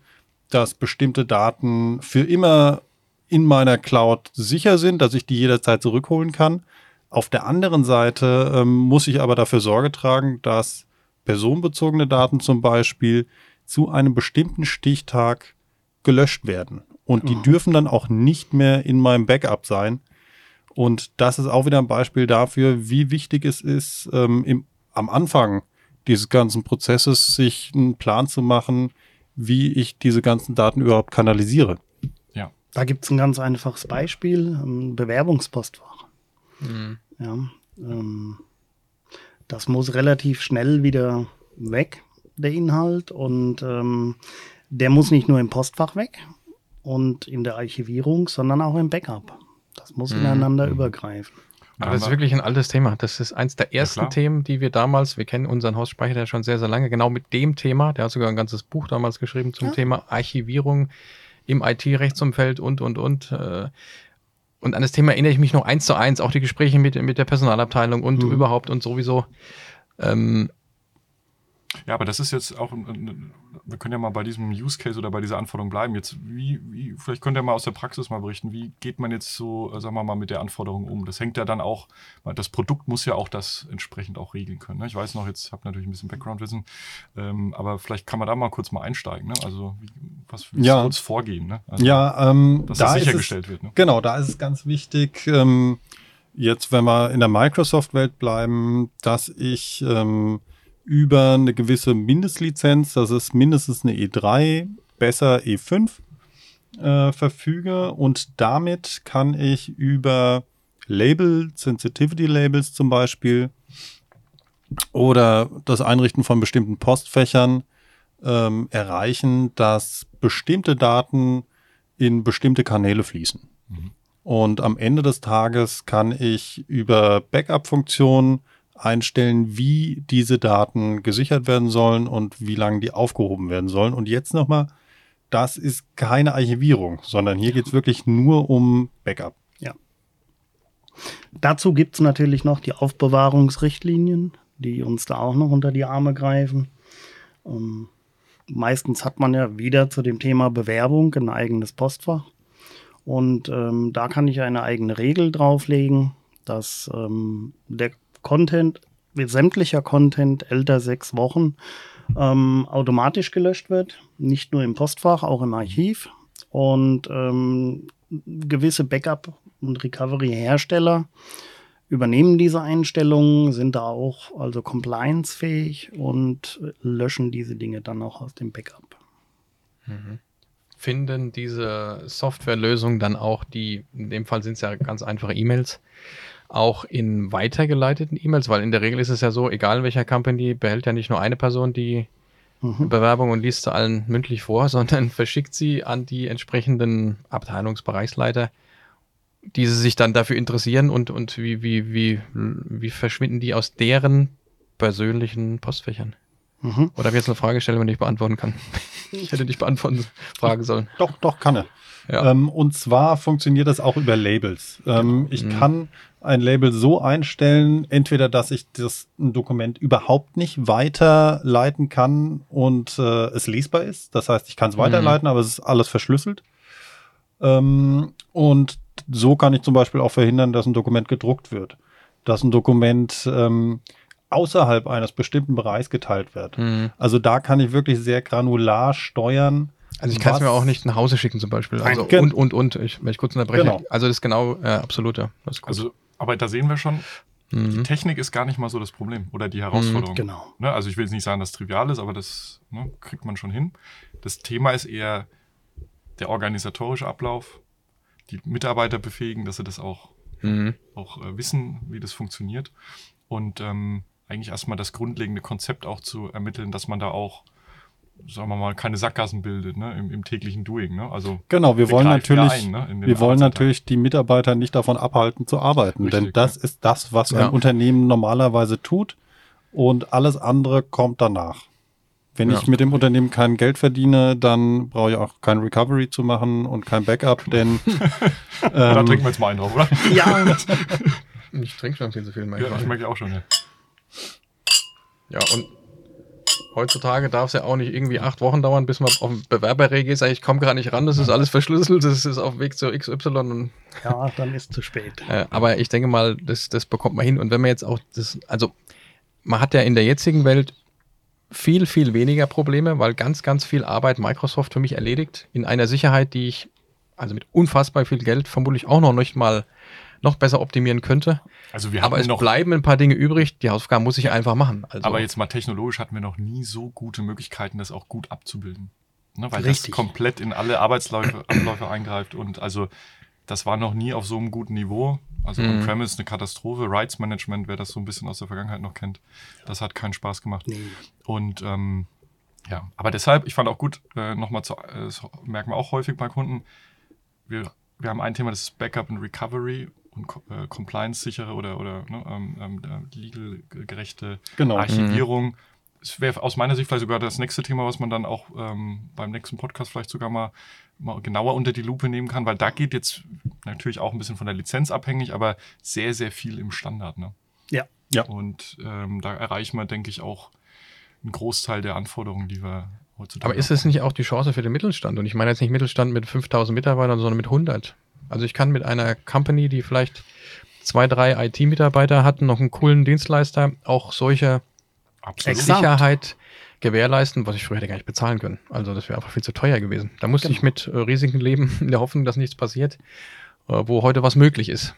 dass bestimmte Daten für immer in meiner Cloud sicher sind, dass ich die jederzeit zurückholen kann. Auf der anderen Seite ähm, muss ich aber dafür Sorge tragen, dass personenbezogene Daten zum Beispiel zu einem bestimmten Stichtag gelöscht werden. Und die Mhm. dürfen dann auch nicht mehr in meinem Backup sein. Und das ist auch wieder ein Beispiel dafür, wie wichtig es ist, ähm, im, am Anfang dieses ganzen Prozesses sich einen Plan zu machen, wie ich diese ganzen Daten überhaupt kanalisiere. Da gibt es ein ganz einfaches Beispiel, ein Bewerbungspostfach. Mhm. Ja, ähm, das muss relativ schnell wieder weg, der Inhalt. Und ähm, der muss nicht nur im Postfach weg und in der Archivierung, sondern auch im Backup. Das muss Mhm. ineinander übergreifen. Aber das ist wirklich ein altes Thema. Das ist eins der ersten klar. Themen, die wir damals, wir kennen unseren Hausspeicher ja schon sehr, sehr lange, genau mit dem Thema. Der hat sogar ein ganzes Buch damals geschrieben zum Ja. Thema Archivierung im IT-Rechtsumfeld und, und, und. äh, Und an das Thema erinnere ich mich noch eins zu eins, auch die Gespräche mit, mit der Personalabteilung und Mhm. überhaupt und sowieso. Ähm, Ja, aber das ist jetzt auch, wir können ja mal bei diesem Use Case oder bei dieser Anforderung bleiben. Jetzt, wie, wie, vielleicht könnt ihr mal aus der Praxis mal berichten, wie geht man jetzt so, äh, sagen wir mal, mit der Anforderung um? Das hängt ja dann auch, das Produkt muss ja auch das entsprechend auch regeln können. Ne? Ich weiß noch, jetzt habe natürlich ein bisschen Background-Wissen, ähm, aber vielleicht kann man da mal kurz mal einsteigen. Ne? Also, wie, was wie Ja. es vorgehen? Ne? Also, Ja, ähm, Dass da das ist es, sichergestellt wird. Ne? Genau, da ist es ganz wichtig, ähm, jetzt, wenn wir in der Microsoft-Welt bleiben, dass ich ähm, über eine gewisse Mindestlizenz, das ist mindestens eine E3, besser E5, äh, verfüge und damit kann ich über Label, Sensitivity Labels zum Beispiel oder das Einrichten von bestimmten Postfächern ähm, erreichen, dass bestimmte Daten in bestimmte Kanäle fließen. Mhm. Und am Ende des Tages kann ich über Backup-Funktionen einstellen, wie diese Daten gesichert werden sollen und wie lange die aufgehoben werden sollen. Und jetzt nochmal, das ist keine Archivierung, sondern hier geht es wirklich nur um Backup. Dazu gibt es natürlich noch die Aufbewahrungsrichtlinien, die uns da auch noch unter die Arme greifen. Ähm, meistens hat man ja wieder zu dem Thema Bewerbung ein eigenes Postfach. Und ähm, da kann ich eine eigene Regel drauflegen, dass ähm, der Content, sämtlicher Content älter sechs Wochen ähm, automatisch gelöscht wird. Nicht nur im Postfach, auch im Archiv. Und ähm, gewisse Backup- und Recovery-Hersteller übernehmen diese Einstellungen, sind da auch also compliance-fähig und löschen diese Dinge dann auch aus dem Backup. finden diese Softwarelösungen dann auch die, in dem Fall sind es ja ganz einfache E-Mails, auch in weitergeleiteten E-Mails, weil in der Regel ist es ja so, egal welcher Company, behält ja nicht nur eine Person die Mhm. Bewerbung und liest sie allen mündlich vor, sondern verschickt sie an die entsprechenden Abteilungsbereichsleiter, die sie sich dann dafür interessieren und, und wie, wie, wie, wie verschwinden die aus deren persönlichen Postfächern? Mhm. Oder habe ich jetzt eine Frage gestellt, die man nicht beantworten kann? Ich hätte nicht beantworten fragen sollen. Doch, doch, kann er. Ja. Ähm, und zwar funktioniert das auch über Labels. Ähm, ich Mhm. kann ein Label so einstellen, entweder, dass ich das ein Dokument überhaupt nicht weiterleiten kann und äh, es lesbar ist. Das heißt, ich kann es Mhm. weiterleiten, aber es ist alles verschlüsselt. Ähm, und so kann ich zum Beispiel auch verhindern, dass ein Dokument gedruckt wird. Dass ein Dokument ähm, außerhalb eines bestimmten Bereichs geteilt wird. Mhm. Also da kann ich wirklich sehr granular steuern. Also ich kann es mir auch nicht nach Hause schicken zum Beispiel. Also Nein. und, und, und. Ich, wenn ich kurz unterbreche. Genau. Also das ist genau, äh, absolut, ja. Das ist gut. Also, aber da sehen wir schon, die mhm. Technik ist gar nicht mal so das Problem oder die Herausforderung. Genau. Ne, also ich will jetzt nicht sagen, dass es trivial ist, aber das ne, kriegt man schon hin. Das Thema ist eher der organisatorische Ablauf, die Mitarbeiter befähigen, dass sie das auch, Mhm. auch äh, wissen, wie das funktioniert. Und ähm, eigentlich erstmal das grundlegende Konzept auch zu ermitteln, dass man da auch, sagen wir mal, keine Sackgassen bildet ne, im, im täglichen Doing. Ne? Also Genau, wir wir wollen natürlich, ein, ne, wir wollen natürlich die Mitarbeiter nicht davon abhalten zu arbeiten, Richtig, denn das ja. ist das, was Ja. ein Unternehmen normalerweise tut und alles andere kommt danach. Wenn Ja. ich mit dem Unternehmen kein Geld verdiene, dann brauche ich auch kein Recovery zu machen und kein Backup, denn da ähm, trinken wir jetzt mal einen drauf, oder? Ja, Ich trinke schon viel zu viel ja, ich merke auch schon. Ja. Ja, und Heutzutage darf es ja auch nicht irgendwie acht Wochen dauern, bis man auf den Bewerberregie ist. Ich komme gar nicht ran, das ist alles verschlüsselt, das ist auf dem Weg zur XY. Und, Ja, dann ist zu spät. äh, aber ich denke mal, das, das bekommt man hin. Und wenn man jetzt auch das, also man hat ja in der jetzigen Welt viel, viel weniger Probleme, weil ganz, ganz viel Arbeit Microsoft für mich erledigt in einer Sicherheit, die ich also mit unfassbar viel Geld vermutlich auch noch nicht mal noch besser optimieren könnte. Also wir Aber hatten es noch, bleiben ein paar Dinge übrig. Die Hausaufgaben muss ich einfach machen. Also, aber jetzt mal technologisch hatten wir noch nie so gute Möglichkeiten, das auch gut abzubilden. Ne, weil Richtig. das komplett in alle Arbeitsläufe Abläufe eingreift und also das war noch nie auf so einem guten Niveau. Also Mhm. On-Premise eine Katastrophe, Rights Management, wer das so ein bisschen aus der Vergangenheit noch kennt, das hat keinen Spaß gemacht. Nee. Und ähm, ja, aber deshalb, ich fand auch gut, äh, nochmal zu, äh, das merken wir auch häufig bei Kunden, wir, wir haben ein Thema, das ist Backup und Recovery und äh, Compliance-sichere oder, oder ne, ähm, äh, legal-gerechte Genau. Archivierung. Es wäre aus meiner Sicht vielleicht sogar das nächste Thema, was man dann auch ähm, beim nächsten Podcast vielleicht sogar mal, mal genauer unter die Lupe nehmen kann, weil da geht jetzt natürlich auch ein bisschen von der Lizenz abhängig, aber sehr, sehr viel im Standard. Ne? Ja. Ja. Und ähm, da erreichen wir, denke ich, auch einen Großteil der Anforderungen, die wir heutzutage aber ist es nicht auch die Chance für den Mittelstand? Und ich meine jetzt nicht Mittelstand mit 5000 Mitarbeitern, sondern mit 100. Also ich kann mit einer Company, die vielleicht zwei, drei IT-Mitarbeiter hat, noch einen coolen Dienstleister, auch solche Absolut. Sicherheit gewährleisten, was ich früher hätte gar nicht bezahlen können. Also das wäre einfach viel zu teuer gewesen. Da musste ich mit äh, Risiken leben, in der Hoffnung, dass nichts passiert, äh, wo heute was möglich ist.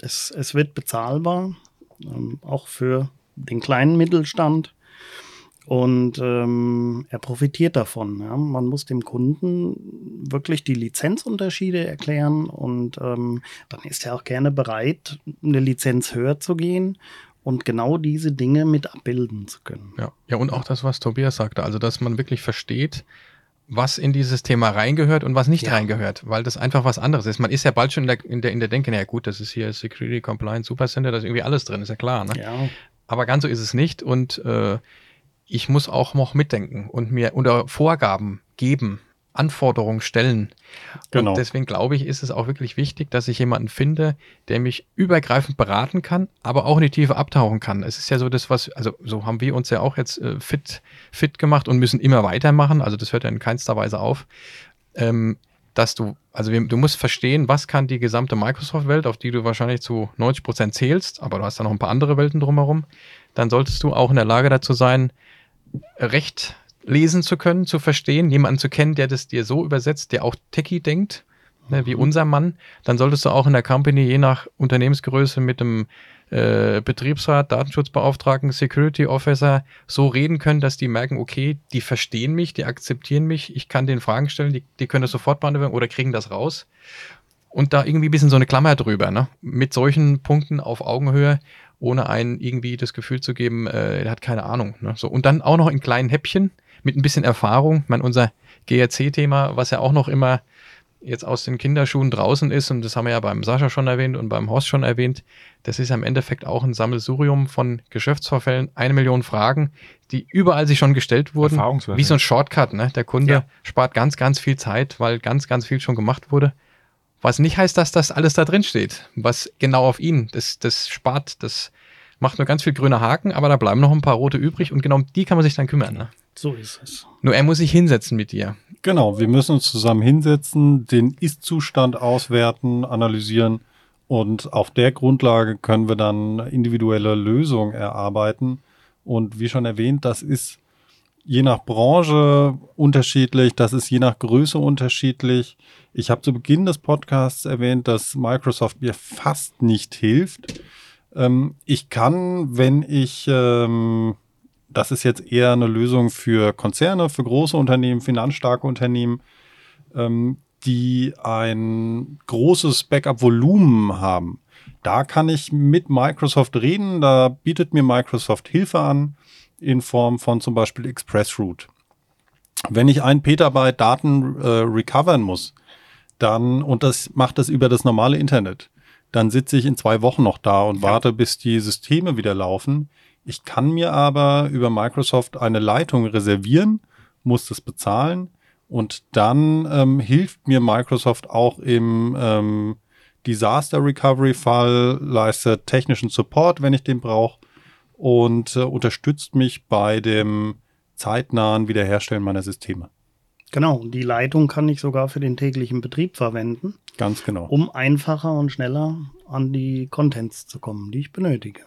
Es, es wird bezahlbar, ähm, auch für den kleinen Mittelstand. Und ähm, er profitiert davon. Ja. Man muss dem Kunden wirklich die Lizenzunterschiede erklären und ähm, dann ist er auch gerne bereit, eine Lizenz höher zu gehen und genau diese Dinge mit abbilden zu können. Ja. ja, und auch das, was Tobias sagte, also dass man wirklich versteht, was in dieses Thema reingehört und was nicht Ja. reingehört, weil das einfach was anderes ist. Man ist ja bald schon in der, in der, in der Denke, naja gut, das ist hier Security Compliance Supercenter, da ist irgendwie alles drin, ist ja klar. Ne? Ja, Aber ganz so ist es nicht und äh, ich muss auch noch mitdenken und mir unter Vorgaben geben, Anforderungen stellen. Genau. Und deswegen glaube ich, ist es auch wirklich wichtig, dass ich jemanden finde, der mich übergreifend beraten kann, aber auch in die Tiefe abtauchen kann. Es ist ja so das, was, also so haben wir uns ja auch jetzt äh, fit, fit gemacht und müssen immer weitermachen. Also das hört ja in keinster Weise auf. Ähm, dass du, also wir, du musst verstehen, was kann die gesamte Microsoft-Welt, auf die du wahrscheinlich zu 90 Prozent zählst, aber du hast da noch ein paar andere Welten drumherum, dann solltest du auch in der Lage dazu sein, Recht lesen zu können, zu verstehen, jemanden zu kennen, der das dir so übersetzt, der auch techie denkt, ne, wie unser Mann, dann solltest du auch in der Company je nach Unternehmensgröße mit dem äh, Betriebsrat, Datenschutzbeauftragten, Security Officer so reden können, dass die merken, okay, die verstehen mich, die akzeptieren mich, ich kann denen Fragen stellen, die, die können das sofort beantworten oder kriegen das raus. Und da irgendwie ein bisschen so eine Klammer drüber, ne? Mit solchen Punkten auf Augenhöhe, ohne einen irgendwie das Gefühl zu geben, äh, der hat keine Ahnung. Ne? So, und dann auch noch in kleinen Häppchen mit ein bisschen Erfahrung. Ich meine, unser GRC-Thema, was ja auch noch immer jetzt aus den Kinderschuhen draußen ist, und das haben wir ja beim Sascha schon erwähnt und beim Horst schon erwähnt, das ist ja im Endeffekt auch ein Sammelsurium von Geschäftsvorfällen, eine Million Fragen, die überall sich schon gestellt wurden. Wie so ein Shortcut, ne? Der Kunde Ja. spart ganz, ganz viel Zeit, weil ganz, ganz viel schon gemacht wurde. Was nicht heißt, dass das alles da drin steht. Was genau auf ihn, das, das spart, das macht nur ganz viel grüne Haken, aber da bleiben noch ein paar rote übrig und genau um die kann man sich dann kümmern. Ne? so ist es. Nur er muss sich hinsetzen mit dir. Genau, wir müssen uns zusammen hinsetzen, den Ist-Zustand auswerten, analysieren und auf der Grundlage können wir dann individuelle Lösungen erarbeiten. Und wie schon erwähnt, das ist je nach Branche unterschiedlich, das ist je nach Größe unterschiedlich. Ich habe zu Beginn des Podcasts erwähnt, dass Microsoft mir fast nicht hilft. Ähm, ich kann, wenn ich, ähm, das ist jetzt eher eine Lösung für Konzerne, für große Unternehmen, finanzstarke Unternehmen, ähm, die ein großes Backup-Volumen haben. Da kann ich mit Microsoft reden. Da bietet mir Microsoft Hilfe an in Form von zum Beispiel ExpressRoute. Wenn ich ein Petabyte Daten äh, recovern muss, dann, und das macht das über das normale Internet, dann sitze ich in zwei Wochen noch da und warte, bis die Systeme wieder laufen. Ich kann mir aber über Microsoft eine Leitung reservieren, muss das bezahlen und dann ähm, hilft mir Microsoft auch im ähm, Disaster Recovery Fall, leistet technischen Support, wenn ich den brauche und äh, unterstützt mich bei dem zeitnahen Wiederherstellen meiner Systeme. Genau, die Leitung kann ich sogar für den täglichen Betrieb verwenden, Ganz genau. um einfacher und schneller an die Contents zu kommen, die ich benötige.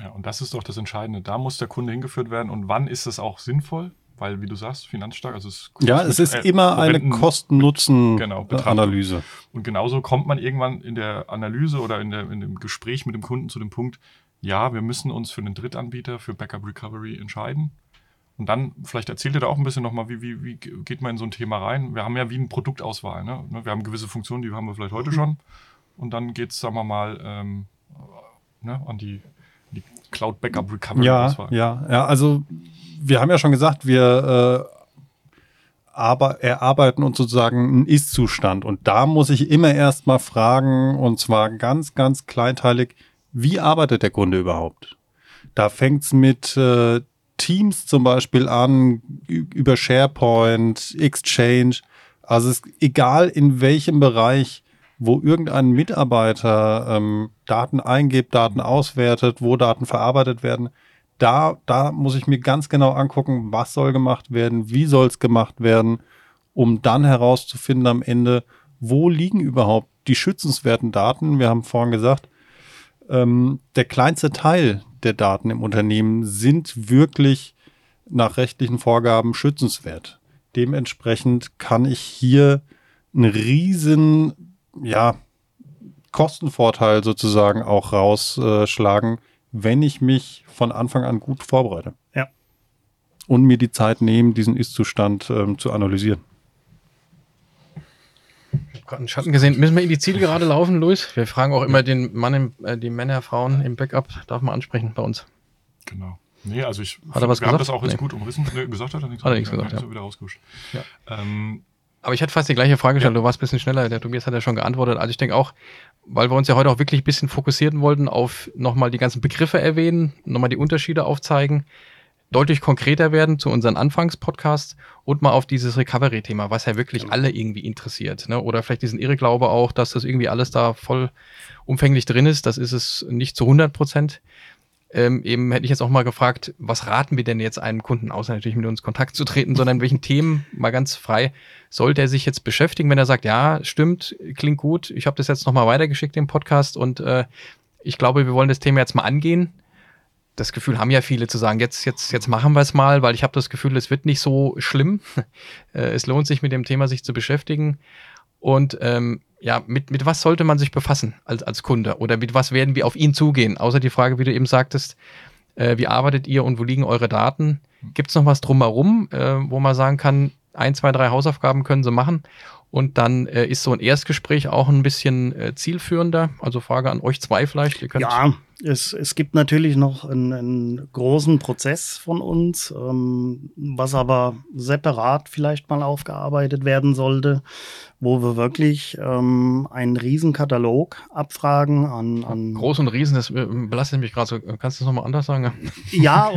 Ja, und das ist doch das Entscheidende. Da muss der Kunde hingeführt werden. Und wann ist es auch sinnvoll? Weil, wie du sagst, finanzstark, also es Ja, es ist äh, immer eine Genau, Kosten-Nutzen-Analyse. Betrachtung. Und genauso kommt man irgendwann in der Analyse oder in, der, in dem Gespräch mit dem Kunden zu dem Punkt, ja, wir müssen uns für einen Drittanbieter für Backup Recovery entscheiden. Und dann, vielleicht erzählt ihr da auch ein bisschen nochmal, wie, wie, wie geht man in so ein Thema rein? Wir haben ja wie eine Produktauswahl. Ne? Wir haben gewisse Funktionen, die haben wir vielleicht heute schon. Und dann geht es, sagen wir mal, ähm, ne, an die, die Cloud Backup Recovery Ja, Auswahl. ja, ja. Also wir haben ja schon gesagt, wir äh, aber erarbeiten uns sozusagen einen Ist-Zustand. Und da muss ich immer erst mal fragen, und zwar ganz, ganz kleinteilig, wie arbeitet der Kunde überhaupt? Da fängt's mit äh, Teams zum Beispiel an, über SharePoint, Exchange. Also es ist egal in welchem Bereich, wo irgendein Mitarbeiter ähm, Daten eingibt, Daten auswertet, wo Daten verarbeitet werden, da, da muss ich mir ganz genau angucken, was soll gemacht werden, wie soll es gemacht werden, um dann herauszufinden am Ende, wo liegen überhaupt die schützenswerten Daten. Wir haben vorhin gesagt, ähm, der kleinste Teil der Daten im Unternehmen sind wirklich nach rechtlichen Vorgaben schützenswert. Dementsprechend kann ich hier einen riesen, ja, Kostenvorteil sozusagen auch rausschlagen, wenn ich mich von Anfang an gut vorbereite. Ja. Und mir die Zeit nehmen, diesen Ist-Zustand ähm, zu analysieren. Gerade einen Schatten gesehen. Müssen wir in die Zielgerade laufen, Luis? Wir fragen auch immer den Mann, im, äh, die Männer, Frauen im Backup. Darf man ansprechen bei uns. Genau. Nee, also ich Hat er was wir haben gesagt? das auch jetzt Nee. gut umrissen. Nee, gesagt hat er nichts. Hat er nichts gesagt, Ist ja. wieder rausgehuscht. Ja. Ähm, Aber ich hätte fast die gleiche Frage gestellt. Du warst ein bisschen schneller. Der Tobias hat ja schon geantwortet. Also ich denke auch, weil wir uns ja heute auch wirklich ein bisschen fokussieren wollten auf nochmal die ganzen Begriffe erwähnen, nochmal die Unterschiede aufzeigen, deutlich konkreter werden zu unseren Anfangspodcasts und mal auf dieses Recovery-Thema, was ja wirklich alle irgendwie interessiert. Ne? Oder vielleicht diesen Irrglaube auch, dass das irgendwie alles da voll umfänglich drin ist. Das ist es nicht zu 100 Prozent. Ähm, eben hätte ich jetzt auch mal gefragt, was raten wir denn jetzt einem Kunden, außer natürlich mit uns in Kontakt zu treten, sondern welchen Themen, mal ganz frei, sollte er sich jetzt beschäftigen, wenn er sagt, ja, stimmt, klingt gut, ich habe das jetzt nochmal weitergeschickt im Podcast und äh, ich glaube, wir wollen das Thema jetzt mal angehen. Das Gefühl haben ja viele zu sagen, jetzt, jetzt, jetzt machen wir es mal, weil ich habe das Gefühl, es wird nicht so schlimm. Äh, es lohnt sich mit dem Thema sich zu beschäftigen. Und ähm, ja, mit, mit was sollte man sich befassen als, als Kunde? Oder mit was werden wir auf ihn zugehen? Außer die Frage, wie du eben sagtest, äh, wie arbeitet ihr und wo liegen eure Daten? Gibt es noch was drumherum, äh, wo man sagen kann, ein, zwei, drei Hausaufgaben können sie machen? Und dann äh, ist so ein Erstgespräch auch ein bisschen äh, zielführender. Also Frage an euch zwei vielleicht. Ja, es, es gibt natürlich noch einen, einen großen Prozess von uns, ähm, was aber separat vielleicht mal aufgearbeitet werden sollte, wo wir wirklich ähm, einen Riesenkatalog abfragen an, an Groß und Riesen, das äh, belastet mich gerade so. Kannst du das nochmal anders sagen? Ja,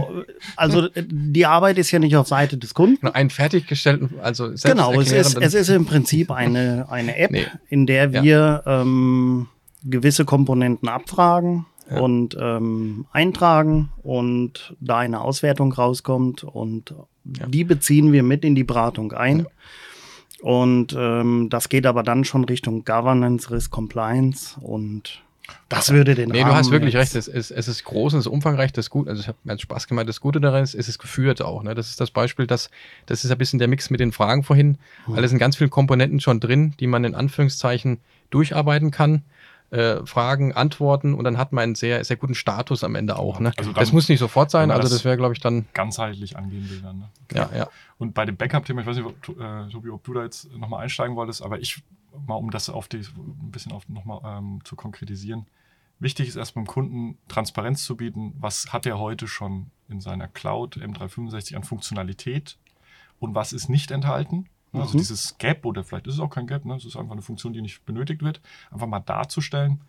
also äh, die Arbeit ist ja nicht auf Seite des Kunden. Einen fertiggestellten, also Genau, es ist, es ist im Prinzip eine, eine App, Nee. in der Ja. wir ähm, gewisse Komponenten abfragen Ja. und ähm, eintragen und da eine Auswertung rauskommt und Ja. die beziehen wir mit in die Beratung ein. Und ähm, das geht aber dann schon Richtung Governance, Risk Compliance und das würde den Nee, du Rahmen hast wirklich jetzt- recht. Es ist, es ist groß und es ist umfangreich. Das gut, also ich habe mir hat Spaß gemacht. Das Gute daran ist, es ist geführt auch. Ne? Das ist das Beispiel, dass das ist ein bisschen der Mix mit den Fragen vorhin, weil es sind ganz viele Komponenten schon drin, die man in Anführungszeichen durcharbeiten kann. Äh, Fragen, Antworten und dann hat man einen sehr, sehr guten Status am Ende auch. Ne? Also dann- das muss nicht sofort sein, also das- das wäre, glaube ich, dann, ganzheitlich angehen will dann. Ne? ja, ja. Und bei dem Backup-Thema, ich weiß nicht, ob, du, äh, Tobi, ob du da jetzt nochmal einsteigen wolltest, aber ich, mal um das auf die, ein bisschen auf nochmal ähm, zu konkretisieren. Wichtig ist erst beim Kunden Transparenz zu bieten. Was hat er heute schon in seiner Cloud M365 an Funktionalität und was ist nicht enthalten? Also Mhm. dieses Gap oder vielleicht ist es auch kein Gap, ne? es ist einfach eine Funktion, die nicht benötigt wird, einfach mal darzustellen.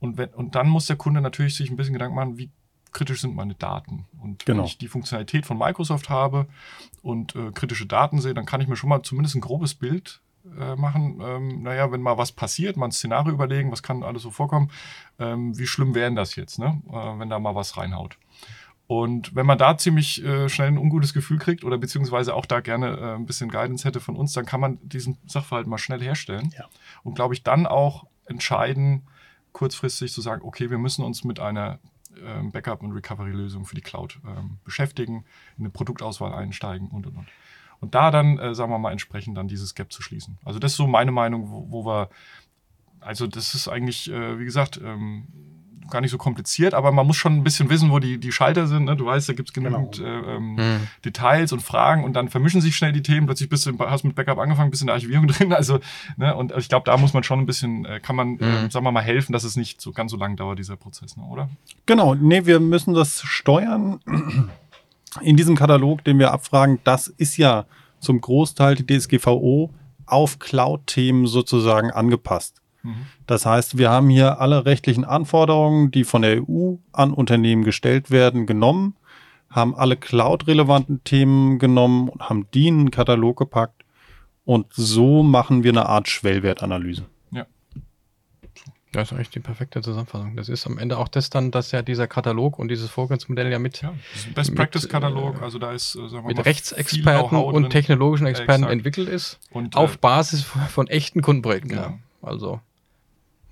Und, wenn, und dann muss der Kunde natürlich sich ein bisschen Gedanken machen, wie kritisch sind meine Daten. Und Genau. wenn ich die Funktionalität von Microsoft habe und äh, kritische Daten sehe, dann kann ich mir schon mal zumindest ein grobes Bild äh, machen. Ähm, naja, wenn mal was passiert, mal ein Szenario überlegen, was kann alles so vorkommen, ähm, wie schlimm wäre denn das jetzt, ne? äh, wenn da mal was reinhaut. Und wenn man da ziemlich äh, schnell ein ungutes Gefühl kriegt oder beziehungsweise auch da gerne äh, ein bisschen Guidance hätte von uns, dann kann man diesen Sachverhalt mal schnell herstellen. Ja. Und glaube ich, dann auch entscheiden, kurzfristig zu sagen, okay, wir müssen uns mit einer ähm, Backup- und Recovery-Lösung für die Cloud ähm, beschäftigen, in eine Produktauswahl einsteigen und und und. Und da dann, äh, sagen wir mal, entsprechend dann dieses Gap zu schließen. Also das ist so meine Meinung, wo, wo wir, also das ist eigentlich, äh, wie gesagt, ähm, gar nicht so kompliziert, aber man muss schon ein bisschen wissen, wo die, die Schalter sind. Ne? Du weißt, da gibt es genügend äh, ähm, Mhm. Details und Fragen und dann vermischen sich schnell die Themen. Plötzlich bist du, hast mit Backup angefangen, bist in der Archivierung drin. Also, ne? Und ich glaube, da muss man schon ein bisschen, äh, kann man, äh, Mhm. sagen wir mal, helfen, dass es nicht so ganz so lang dauert, dieser Prozess, ne? oder? Genau, nee, wir müssen das steuern. In diesem Katalog, den wir abfragen, das ist ja zum Großteil die DSGVO auf Cloud-Themen sozusagen angepasst. Mhm. Das heißt, wir haben hier alle rechtlichen Anforderungen, die von der EU an Unternehmen gestellt werden, genommen, haben alle Cloud-relevanten Themen genommen und haben die in einen Katalog gepackt. Und so machen wir eine Art Schwellwertanalyse. Das ist eigentlich die perfekte Zusammenfassung. Das ist am Ende auch das dann, dass ja dieser Katalog und dieses Vorgehensmodell ja mit, Ja, Best Mit, Practice-Katalog, äh, also da ist, äh, sagen wir mit mal, Rechtsexperten und drin. technologischen Experten Exakt. entwickelt ist, Und, auf äh, Basis von, von echten Kundenprojekten. Genau. Ja. Also,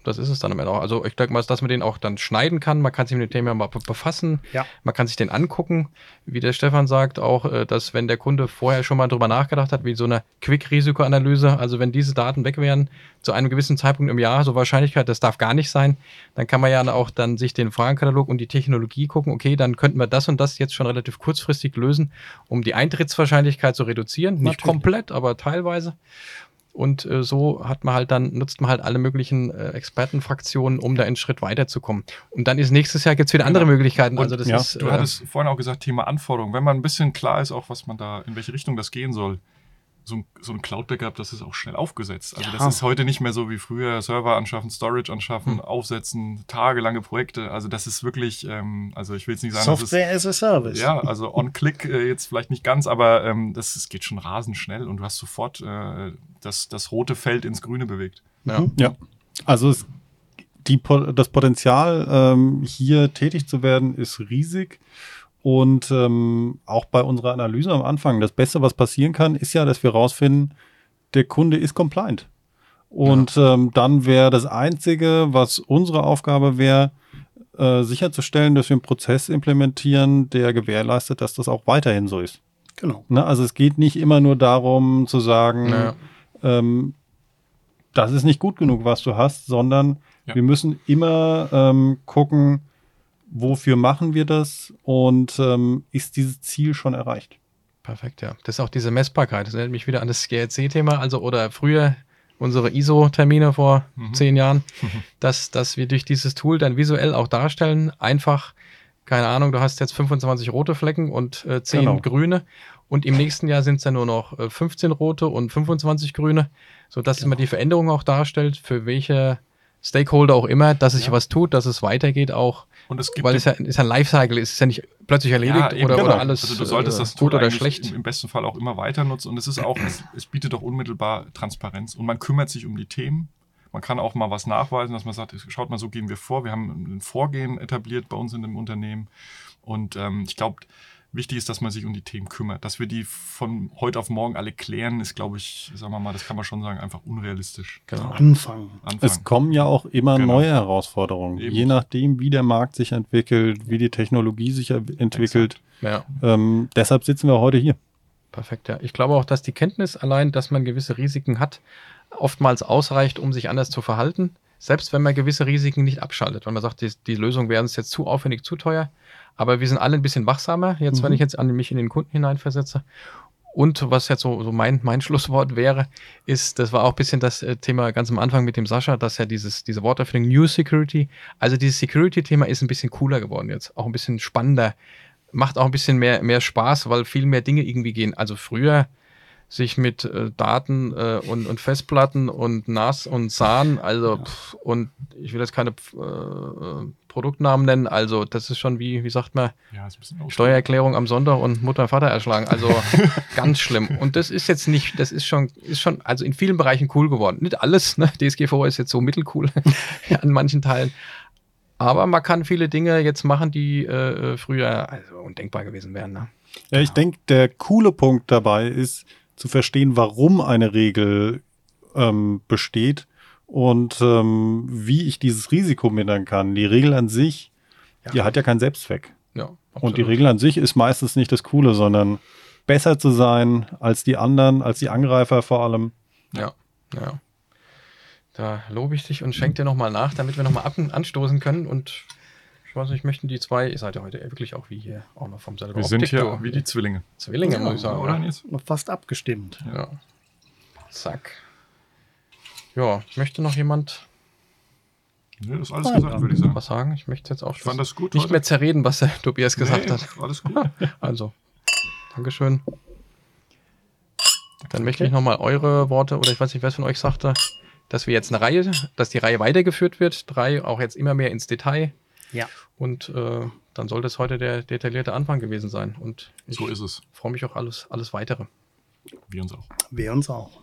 das ist es dann am Ende auch. Also, ich denke mal, dass man den auch dann schneiden kann. Man kann sich mit dem Thema mal be- befassen. Ja. Man kann sich den angucken. Wie der Stefan sagt, auch, äh, dass wenn der Kunde vorher schon mal drüber nachgedacht hat, wie so eine Quick-Risikoanalyse, also wenn diese Daten weg wären, zu einem gewissen Zeitpunkt im Jahr, so Wahrscheinlichkeit, das darf gar nicht sein, dann kann man ja auch dann sich den Fragenkatalog und die Technologie gucken, okay, dann könnten wir das und das jetzt schon relativ kurzfristig lösen, um die Eintrittswahrscheinlichkeit zu reduzieren. Nicht Natürlich. komplett, aber teilweise. Und äh, so hat man halt dann, nutzt man halt alle möglichen äh, Expertenfraktionen, um da einen Schritt weiterzukommen. Und dann ist nächstes Jahr gibt's wieder andere Genau. Möglichkeiten. Und also das ja, ist, Du äh, hattest vorhin auch gesagt, Thema Anforderungen. Wenn man ein bisschen klar ist, auch was man da, in welche Richtung das gehen soll, so ein, so ein Cloud-Backup, das ist auch schnell aufgesetzt. Also Ja. das ist heute nicht mehr so wie früher, Server anschaffen, Storage anschaffen, Hm. aufsetzen, tagelange Projekte. Also das ist wirklich, ähm, also ich will jetzt nicht sagen, das ist, Software as a Service. ja, also on-click äh, jetzt vielleicht nicht ganz, aber ähm, das, das geht schon rasend schnell und du hast sofort äh, das, das rote Feld ins Grüne bewegt. ja. Mhm. Ja, also es, die, das Potenzial, ähm, hier tätig zu werden, ist riesig. Und ähm, auch bei unserer Analyse am Anfang, das Beste, was passieren kann, ist ja, dass wir rausfinden, der Kunde ist compliant. Und ähm, dann wäre das Einzige, was unsere Aufgabe wäre, äh, sicherzustellen, dass wir einen Prozess implementieren, der gewährleistet, dass das auch weiterhin so ist. Genau. Ne? Also es geht nicht immer nur darum zu sagen, Naja. ähm, das ist nicht gut genug, was du hast, sondern Ja. wir müssen immer ähm, gucken, wofür machen wir das und ähm, ist dieses Ziel schon erreicht. Perfekt, ja. Das ist auch diese Messbarkeit. Das erinnert mich wieder an das GRC-Thema, also oder früher unsere ISO-Termine vor Mhm. zehn Jahren, dass, dass wir durch dieses Tool dann visuell auch darstellen, einfach, keine Ahnung, du hast jetzt 25 rote Flecken und äh, 10 Genau. grüne und im nächsten Jahr sind es dann nur noch äh, 15 rote und 25 grüne, sodass Genau. man die Veränderung auch darstellt, für welche Stakeholder auch immer, dass sich Ja. was tut, dass es weitergeht auch, Und es gibt weil es ja ist ja ein Lifecycle, es ist ja nicht plötzlich erledigt eben, oder, genau. oder alles Also du solltest äh, das Tool gut oder schlecht. Im, im besten Fall auch immer weiter nutzen und es ist auch, es, es bietet auch unmittelbar Transparenz und man kümmert sich um die Themen. Man kann auch mal was nachweisen, dass man sagt, schaut mal, so gehen wir vor. Wir haben ein Vorgehen etabliert bei uns in dem Unternehmen und ähm, ich glaube, wichtig ist, dass man sich um die Themen kümmert. Dass wir die von heute auf morgen alle klären, ist, glaube ich, sagen wir mal, das kann man schon sagen, einfach unrealistisch. Genau. Anfangen. Es Anfangen. kommen ja auch immer Genau. neue Herausforderungen, Eben. je nachdem, wie der Markt sich entwickelt, wie die Technologie sich entwickelt. Ja. Ähm, deshalb sitzen wir heute hier. Perfekt, ja. Ich glaube auch, dass die Kenntnis allein, dass man gewisse Risiken hat, oftmals ausreicht, um sich anders zu verhalten. Selbst wenn man gewisse Risiken nicht abschaltet, weil man sagt, die, die Lösung wäre uns jetzt zu aufwendig, zu teuer. Aber wir sind alle ein bisschen wachsamer, jetzt, Mhm. wenn ich jetzt an mich in den Kunden hineinversetze. Und was jetzt so, so mein, mein Schlusswort wäre, ist, das war auch ein bisschen das äh, Thema ganz am Anfang mit dem Sascha, dass ja dieses, diese Worterfindung New Security, also dieses Security-Thema ist ein bisschen cooler geworden jetzt, auch ein bisschen spannender, macht auch ein bisschen mehr, mehr Spaß, weil viel mehr Dinge irgendwie gehen. Also früher sich mit äh, Daten äh, und, und Festplatten und NAS und SAN, also pff, und ich will jetzt keine äh, äh, Produktnamen nennen, also das ist schon wie, wie sagt man, ja, Steuererklärung am Sonntag und Mutter und Vater erschlagen. Also ganz schlimm. Und das ist jetzt nicht, das ist schon, ist schon, also in vielen Bereichen cool geworden. Nicht alles, ne? DSGVO ist jetzt so mittelcool an manchen Teilen. Aber man kann viele Dinge jetzt machen, die äh, früher also undenkbar gewesen wären. Ne? Ja, ich denke, der coole Punkt dabei ist zu verstehen, warum eine Regel ähm, besteht und ähm, wie ich dieses Risiko mindern kann. Die Regel an sich, Ja. die hat ja keinen Selbstzweck. Ja, Und die. Regel an sich ist meistens nicht das Coole, sondern besser zu sein als die anderen, als die Angreifer vor allem. Ja, ja. Da lobe ich dich und schenke dir nochmal nach, damit wir nochmal anstoßen können. Und ich weiß nicht, möchten die zwei, ihr seid ja heute wirklich auch wie hier auch noch vom selber Wir sind hier du. wie die Zwillinge. Zwillinge, muss ich sagen. Oder Oder? Nils? Fast abgestimmt. Ja. Zack. Ja, möchte noch jemand Nee, das ist alles Nein, gesagt, würde ich sagen. was sagen? Ich möchte jetzt auch Ich fand das gut. nicht heute. mehr zerreden, was der Tobias gesagt nee, hat. Alles gut. Also, Dankeschön. Dann möchte ich nochmal eure Worte, oder ich weiß nicht, wer es von euch sagte, dass wir jetzt eine Reihe, dass die Reihe weitergeführt wird, drei auch jetzt immer mehr ins Detail. Ja. Und äh, dann sollte es heute der detaillierte Anfang gewesen sein. Und ich So ist es. freue mich auch alles, alles weitere. Wir uns auch. Wir uns auch.